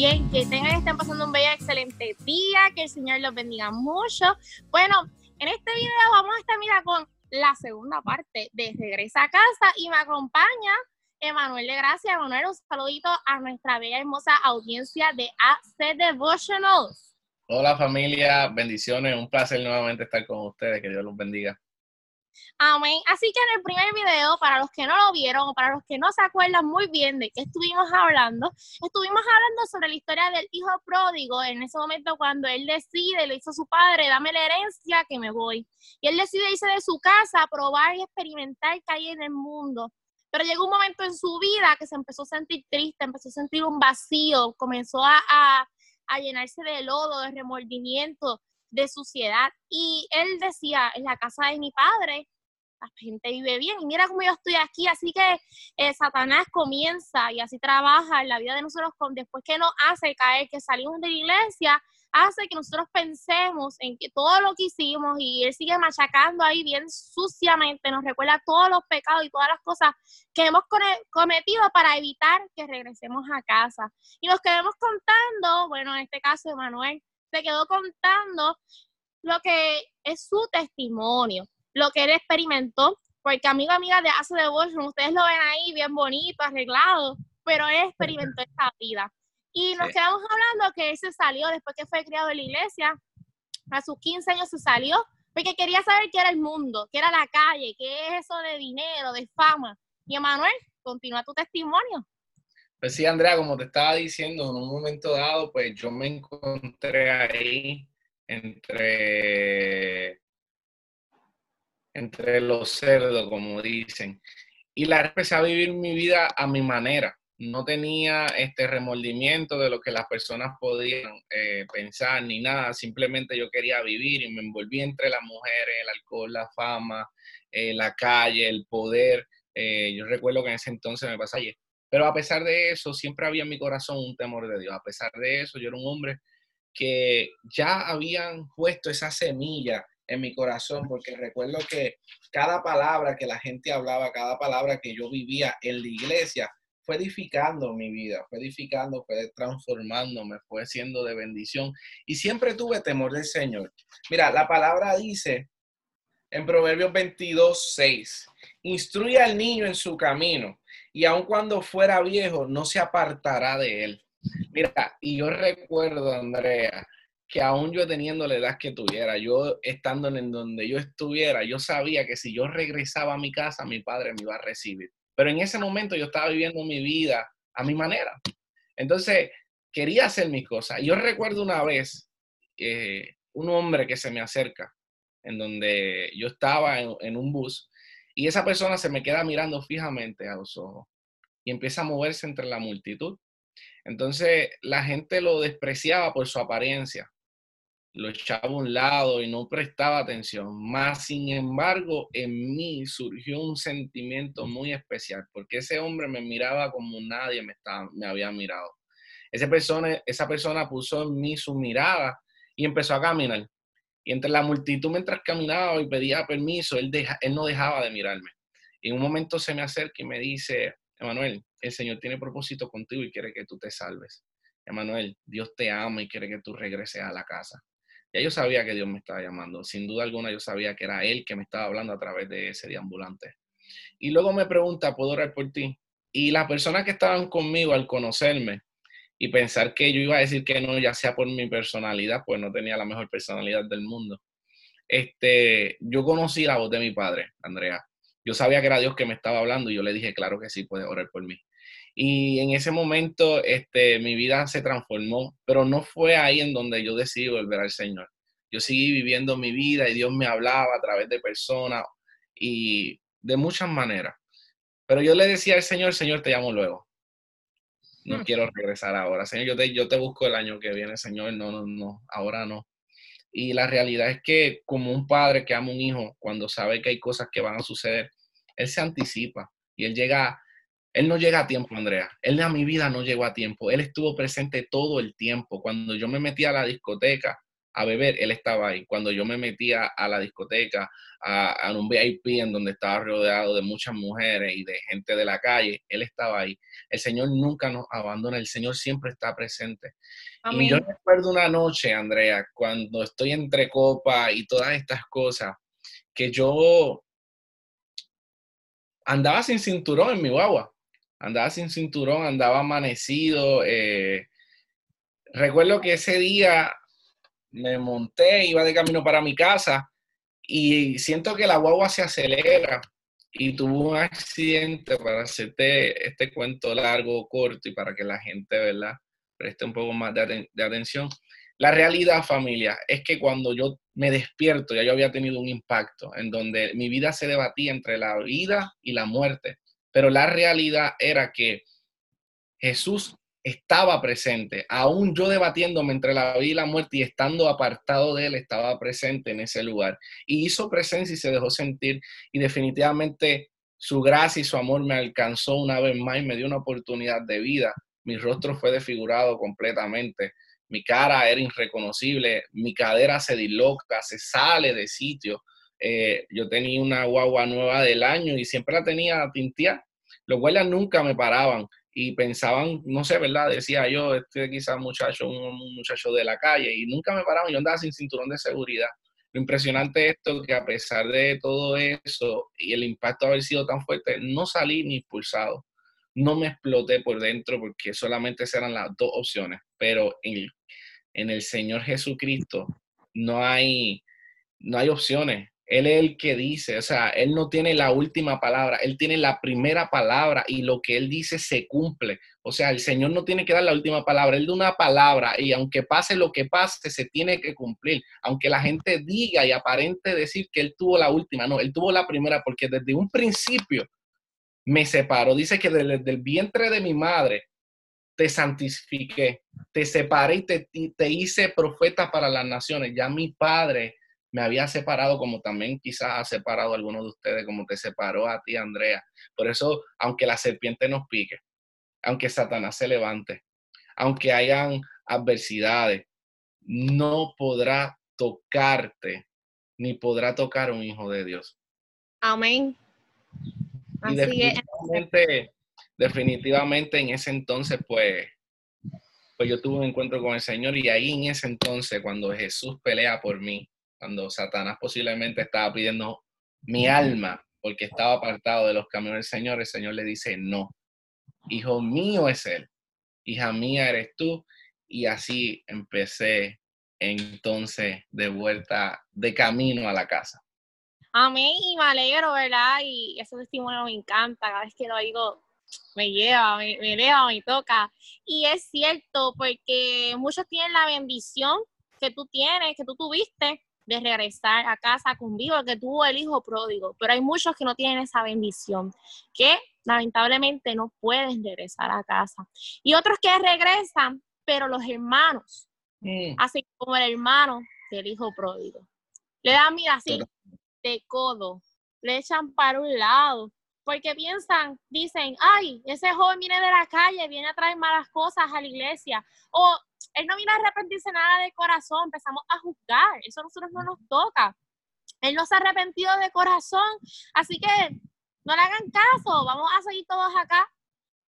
bien, que tengan, estén pasando un bello, excelente día, que el Señor los bendiga mucho. Bueno, en este video vamos a estar, mira, con la segunda parte de Regresa a Casa y me acompaña Emanuel de Gracia. Emanuel, un saludito a nuestra bella hermosa audiencia de AC Devotionals. Hola familia, bendiciones, un placer nuevamente estar con ustedes, que Dios los bendiga. Amén. Así que en el primer video, para los que no lo vieron o para los que no se acuerdan muy bien de qué estuvimos hablando, estuvimos hablando sobre la historia del hijo pródigo en ese momento cuando él decide, le hizo a su padre, dame la herencia que me voy. Y él decide irse de su casa, probar y experimentar que hay en el mundo. Pero llegó un momento en su vida que se empezó a sentir triste, empezó a sentir un vacío, comenzó a, a, a llenarse de lodo, de remordimiento, de suciedad. Y él decía, en la casa de mi padre, la gente vive bien y mira cómo yo estoy aquí. Así que eh, Satanás comienza y así trabaja en la vida de nosotros con, después que nos hace caer, que salimos de la iglesia, hace que nosotros pensemos en que todo lo que hicimos y él sigue machacando ahí bien suciamente, nos recuerda todos los pecados y todas las cosas que hemos cometido para evitar que regresemos a casa. Y nos quedemos contando, bueno, en este caso Emanuel se quedó contando lo que es su testimonio lo que él experimentó, porque amigo, amiga de Hace Devotion, ustedes lo ven ahí bien bonito, arreglado, pero él experimentó esta vida. Y nos quedamos hablando que él se salió después que fue criado en la iglesia, a sus 15 años se salió, porque quería saber qué era el mundo, qué era la calle, qué es eso de dinero, de fama. Y Emanuel, continúa tu testimonio. Pues sí, Andrea, como te estaba diciendo, en un momento dado, pues yo me encontré ahí entre entre los cerdos, como dicen. Y la empecé a vivir mi vida a mi manera. No tenía este remordimiento de lo que las personas podían eh, pensar ni nada. Simplemente yo quería vivir y me envolví entre las mujeres, el alcohol, la fama, eh, la calle, el poder. Eh, yo recuerdo que en ese entonces me pasaba. Pero a pesar de eso, siempre había en mi corazón un temor de Dios. A pesar de eso, yo era un hombre que ya habían puesto esa semilla en mi corazón, porque recuerdo que cada palabra que la gente hablaba, cada palabra que yo vivía en la iglesia, fue edificando mi vida, fue edificando, fue transformándome, fue siendo de bendición. Y siempre tuve temor del Señor. Mira, la palabra dice en Proverbios 22, 6, instruye al niño en su camino y aun cuando fuera viejo, no se apartará de él. Mira, y yo recuerdo, Andrea, que aún yo teniendo la edad que tuviera, yo estando en donde yo estuviera, yo sabía que si yo regresaba a mi casa, mi padre me iba a recibir. Pero en ese momento yo estaba viviendo mi vida a mi manera. Entonces, quería hacer mis cosas. Yo recuerdo una vez eh, un hombre que se me acerca, en donde yo estaba en, un bus, y esa persona se me queda mirando fijamente a los ojos y empieza a moverse entre la multitud. Entonces la gente lo despreciaba por su apariencia lo echaba a un lado y no prestaba atención. Más sin embargo, en mí surgió un sentimiento muy especial, porque ese hombre me miraba como nadie me, me había mirado. Esa persona, esa persona puso en mí su mirada y empezó a caminar. Y entre la multitud, mientras caminaba y pedía permiso, él, no dejaba de mirarme. Y en un momento se me acerca y me dice, Emanuel, el Señor tiene propósito contigo y quiere que tú te salves. Emanuel, Dios te ama y quiere que tú regreses a la casa. Ya yo sabía que Dios me estaba llamando. Sin duda alguna yo sabía que era Él que me estaba hablando a través de ese deambulante. Y luego me pregunta, ¿puedo orar por ti? Y las personas que estaban conmigo al conocerme y pensar que yo iba a decir que no, ya sea por mi personalidad, pues no tenía la mejor personalidad del mundo. Este, yo conocí la voz de mi padre, Andrea. Yo sabía que era Dios que me estaba hablando y yo le dije, claro que sí, puede orar por mí. Y en ese momento este, mi vida se transformó, pero no fue ahí en donde yo decidí volver al Señor. Yo seguí viviendo mi vida y Dios me hablaba a través de personas y de muchas maneras. Pero yo le decía al Señor, Señor, te llamo luego. No mm. quiero regresar ahora. Señor, yo te, yo te busco el año que viene, Señor. No, no, no, ahora no. Y la realidad es que como un padre que ama a un hijo, cuando sabe que hay cosas que van a suceder, él se anticipa y él llega él no llega a tiempo, Andrea. Él a mi vida no llegó a tiempo. Él estuvo presente todo el tiempo. Cuando yo me metí a la discoteca, a beber, él estaba ahí. Cuando yo me metía a la discoteca, a, un VIP en donde estaba rodeado de muchas mujeres y de gente de la calle, él estaba ahí. El Señor nunca nos abandona, el Señor siempre está presente. Y yo recuerdo una noche, Andrea, cuando estoy entre copa y todas estas cosas, que yo andaba sin cinturón en mi guagua. Andaba sin cinturón, andaba amanecido. Eh, recuerdo que ese día me monté, iba de camino para mi casa y siento que la guagua se acelera y tuvo un accidente para hacerte este cuento largo, corto y para que la gente, ¿verdad? Preste un poco más de, de atención. La realidad, familia, es que cuando yo me despierto, ya yo había tenido un impacto en donde mi vida se debatía entre la vida y la muerte, pero la realidad era que Jesús estaba presente, aún yo debatiéndome entre la vida y la muerte y estando apartado de él, estaba presente en ese lugar. Y hizo presencia y se dejó sentir y definitivamente su gracia y su amor me alcanzó una vez más y me dio una oportunidad de vida. Mi rostro fue desfigurado completamente, mi cara era irreconocible, mi cadera se disloca, se sale de sitio. Eh, yo tenía una guagua nueva del año y siempre la tenía tintia. Los guardias nunca me paraban y pensaban, no sé, ¿verdad? Decía yo, este quizás muchacho, un, muchacho de la calle, y nunca me paraban, yo andaba sin cinturón de seguridad. Lo impresionante es esto, que a pesar de todo eso y el impacto haber sido tan fuerte, no salí ni expulsado. No me exploté por dentro porque solamente eran las dos opciones, pero en, en el Señor Jesucristo no hay, no hay opciones. Él es el que dice, o sea, Él no tiene la última palabra, Él tiene la primera palabra y lo que Él dice se cumple. O sea, el Señor no tiene que dar la última palabra, Él da una palabra y aunque pase lo que pase, se tiene que cumplir. Aunque la gente diga y aparente decir que Él tuvo la última, no, Él tuvo la primera porque desde un principio me separó. Dice que desde el vientre de mi madre te santifiqué, te separé y te, te hice profeta para las naciones. Ya mi Padre me había separado como también quizás ha separado a algunos de ustedes, como te separó a ti, Andrea. Por eso, aunque la serpiente nos pique, aunque Satanás se levante, aunque hayan adversidades, no podrá tocarte, ni podrá tocar un hijo de Dios. Amén. y definitivamente, definitivamente en ese entonces, pues, pues yo tuve un encuentro con el Señor y ahí en ese entonces, cuando Jesús pelea por mí, cuando Satanás posiblemente estaba pidiendo mi alma porque estaba apartado de los caminos del Señor, el Señor le dice, no, hijo mío es Él, hija mía eres tú. Y así empecé entonces de vuelta, de camino a la casa. Amén, y me alegro, ¿verdad? Y ese testimonio me encanta, cada vez que lo digo, me lleva, me, me eleva, me toca. Y es cierto, porque muchos tienen la bendición que tú tienes, que tú tuviste, de regresar a casa con vivo que tuvo el hijo pródigo, pero hay muchos que no tienen esa bendición, que lamentablemente no pueden regresar a casa. Y otros que regresan, pero los hermanos, mm. así como el hermano del hijo pródigo, le dan, mira, así, de codo, le echan para un lado, porque piensan, dicen, ay, ese joven viene de la calle, viene a traer malas cosas a la iglesia, o él no viene a arrepentirse nada de corazón, empezamos a juzgar, eso a nosotros no nos toca. Él no se ha arrepentido de corazón, así que no le hagan caso, vamos a seguir todos acá.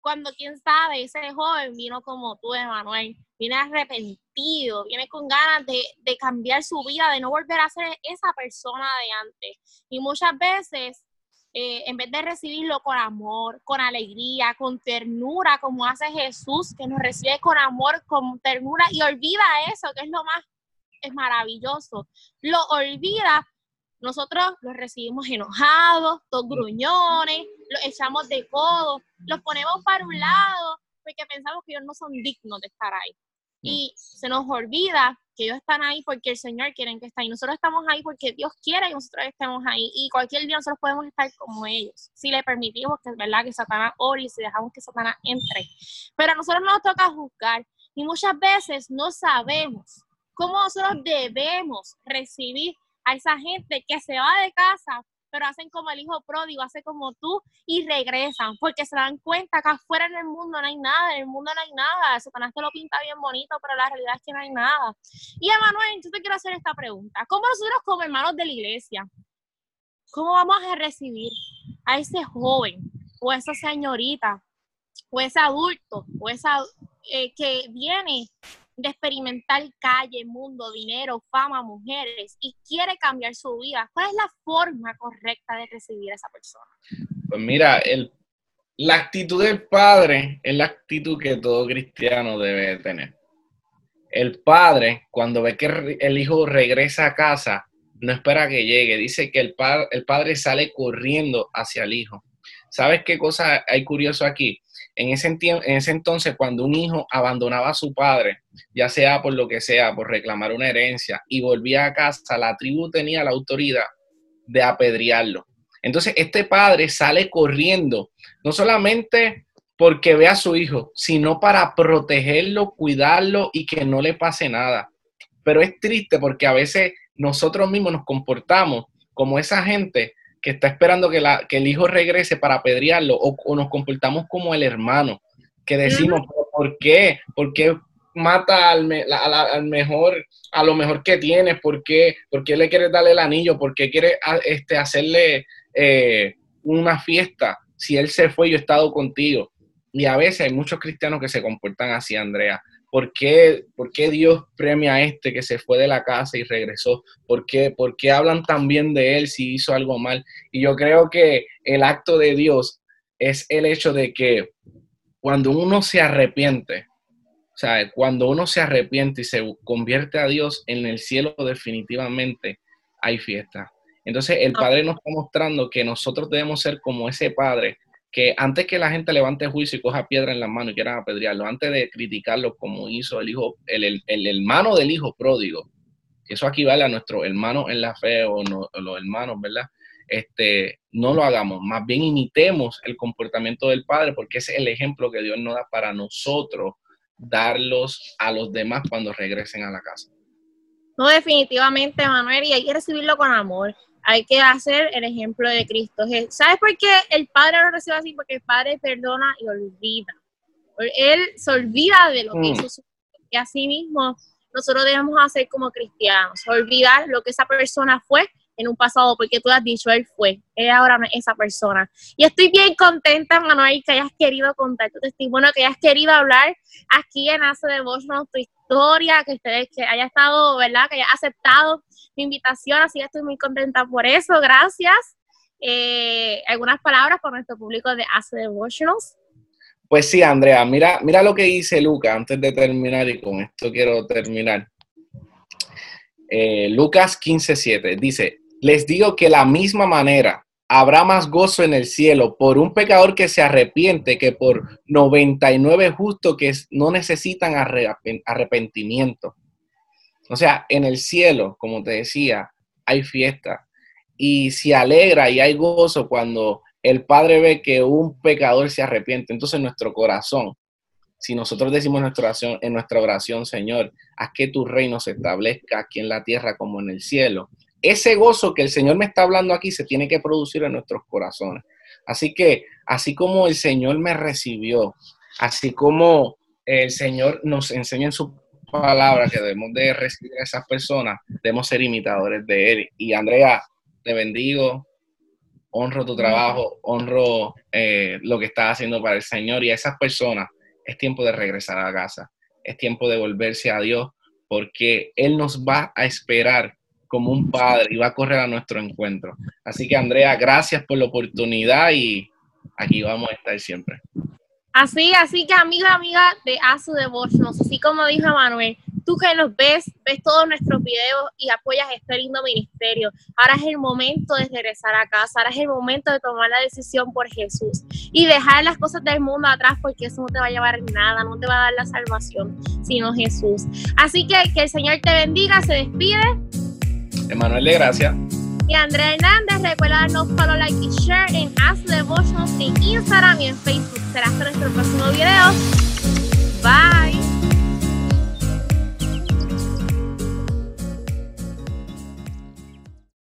Cuando quién sabe, ese joven vino como tú, Emanuel, viene arrepentido, viene con ganas de, de cambiar su vida, de no volver a ser esa persona de antes. Y muchas veces eh, en vez de recibirlo con amor, con alegría, con ternura, como hace Jesús, que nos recibe con amor, con ternura y olvida eso, que es lo más es maravilloso. Lo olvida, nosotros los recibimos enojados, todos gruñones, los echamos de codo, los ponemos para un lado, porque pensamos que ellos no son dignos de estar ahí. Y se nos olvida que ellos están ahí porque el Señor quiere que estén ahí. Nosotros estamos ahí porque Dios quiere que nosotros estemos ahí. Y cualquier día nosotros podemos estar como ellos. Si le permitimos que, ¿verdad? que Satanás ore y si dejamos que Satanás entre. Pero a nosotros no nos toca juzgar. Y muchas veces no sabemos cómo nosotros debemos recibir a esa gente que se va de casa pero hacen como el hijo pródigo, hace como tú y regresan, porque se dan cuenta que afuera en el mundo no hay nada, en el mundo no hay nada, Satanás te lo pinta bien bonito, pero la realidad es que no hay nada. Y Emanuel, yo te quiero hacer esta pregunta, ¿cómo nosotros como hermanos de la iglesia, cómo vamos a recibir a ese joven o esa señorita o ese adulto o esa eh, que viene de experimentar calle, mundo, dinero, fama, mujeres y quiere cambiar su vida, ¿cuál es la forma correcta de recibir a esa persona? Pues mira, el, la actitud del padre es la actitud que todo cristiano debe tener. El padre, cuando ve que el hijo regresa a casa, no espera que llegue, dice que el, el padre sale corriendo hacia el hijo. ¿Sabes qué cosa hay curioso aquí? En ese, en ese entonces, cuando un hijo abandonaba a su padre, ya sea por lo que sea, por reclamar una herencia, y volvía a casa, la tribu tenía la autoridad de apedrearlo. Entonces, este padre sale corriendo, no solamente porque ve a su hijo, sino para protegerlo, cuidarlo y que no le pase nada. Pero es triste porque a veces nosotros mismos nos comportamos como esa gente que está esperando que, la, que el hijo regrese para apedrearlo, o, nos comportamos como el hermano, que decimos, ¿por qué? ¿Por qué mata al, al, mejor, a lo mejor que tienes? ¿Por qué, ¿Por qué le quieres darle el anillo? ¿Por qué quieres este, hacerle eh, una fiesta? Si él se fue, yo he estado contigo. Y a veces hay muchos cristianos que se comportan así, Andrea. ¿Por qué, ¿Por qué, Dios premia a este que se fue de la casa y regresó? ¿Por qué, ¿Por qué hablan tan bien de él si hizo algo mal? Y yo creo que el acto de Dios es el hecho de que cuando uno se arrepiente, o sea, cuando uno se arrepiente y se convierte a Dios en el cielo definitivamente hay fiesta. Entonces el Padre nos está mostrando que nosotros debemos ser como ese Padre que antes que la gente levante juicio y coja piedra en la mano y quieran apedrearlo, antes de criticarlo como hizo el hijo, el, hermano del hijo pródigo, eso aquí vale a nuestro hermano en la fe o, los hermanos, ¿verdad? Este, no lo hagamos, más bien imitemos el comportamiento del Padre, porque es el ejemplo que Dios nos da para nosotros darlos a los demás cuando regresen a la casa. No, definitivamente, Manuel, y hay que recibirlo con amor hay que hacer el ejemplo de Cristo. ¿Sabes por qué el Padre lo recibe así? Porque el Padre perdona y olvida. Él se olvida de lo que mm. hizo. Y así mismo nosotros debemos hacer como cristianos, olvidar lo que esa persona fue en un pasado, porque tú has dicho, él fue, él ahora no es esa persona. Y estoy bien contenta, Manuel, que hayas querido contar tu testimonio, que hayas querido hablar aquí en Hace de Vos, tu historia, que ustedes, que haya estado, ¿verdad? Que haya aceptado mi invitación, así que estoy muy contenta por eso, gracias. Eh, ¿Algunas palabras para nuestro público de Hace Devotionals? Pues sí, Andrea, mira, mira lo que dice Lucas antes de terminar y con esto quiero terminar. Eh, Lucas 15:7 dice, les digo que la misma manera habrá más gozo en el cielo por un pecador que se arrepiente que por 99 justos que no necesitan arrepentimiento. O sea, en el cielo, como te decía, hay fiesta y se alegra y hay gozo cuando el Padre ve que un pecador se arrepiente. Entonces nuestro corazón, si nosotros decimos nuestra oración, en nuestra oración, Señor, haz que tu reino se establezca aquí en la tierra como en el cielo, ese gozo que el Señor me está hablando aquí se tiene que producir en nuestros corazones. Así que, así como el Señor me recibió, así como el Señor nos enseña en su palabra que debemos de recibir a esas personas, debemos ser imitadores de Él. Y Andrea, te bendigo, honro tu trabajo, honro eh, lo que estás haciendo para el Señor y a esas personas es tiempo de regresar a casa, es tiempo de volverse a Dios porque Él nos va a esperar como un padre y va a correr a nuestro encuentro. Así que Andrea, gracias por la oportunidad y aquí vamos a estar siempre. Así, así que amiga, amiga de Asu Devotions, así como dijo Manuel, tú que nos ves, ves todos nuestros videos y apoyas este lindo ministerio. Ahora es el momento de regresar a casa, ahora es el momento de tomar la decisión por Jesús y dejar las cosas del mundo atrás porque eso no te va a llevar nada, no te va a dar la salvación, sino Jesús. Así que que el Señor te bendiga, se despide. Emanuel de Gracia. Y Andrea Hernández, recuerda darnos follow, like y share en As Devotions en Instagram y en Facebook. Será hasta nuestro próximo video. Bye.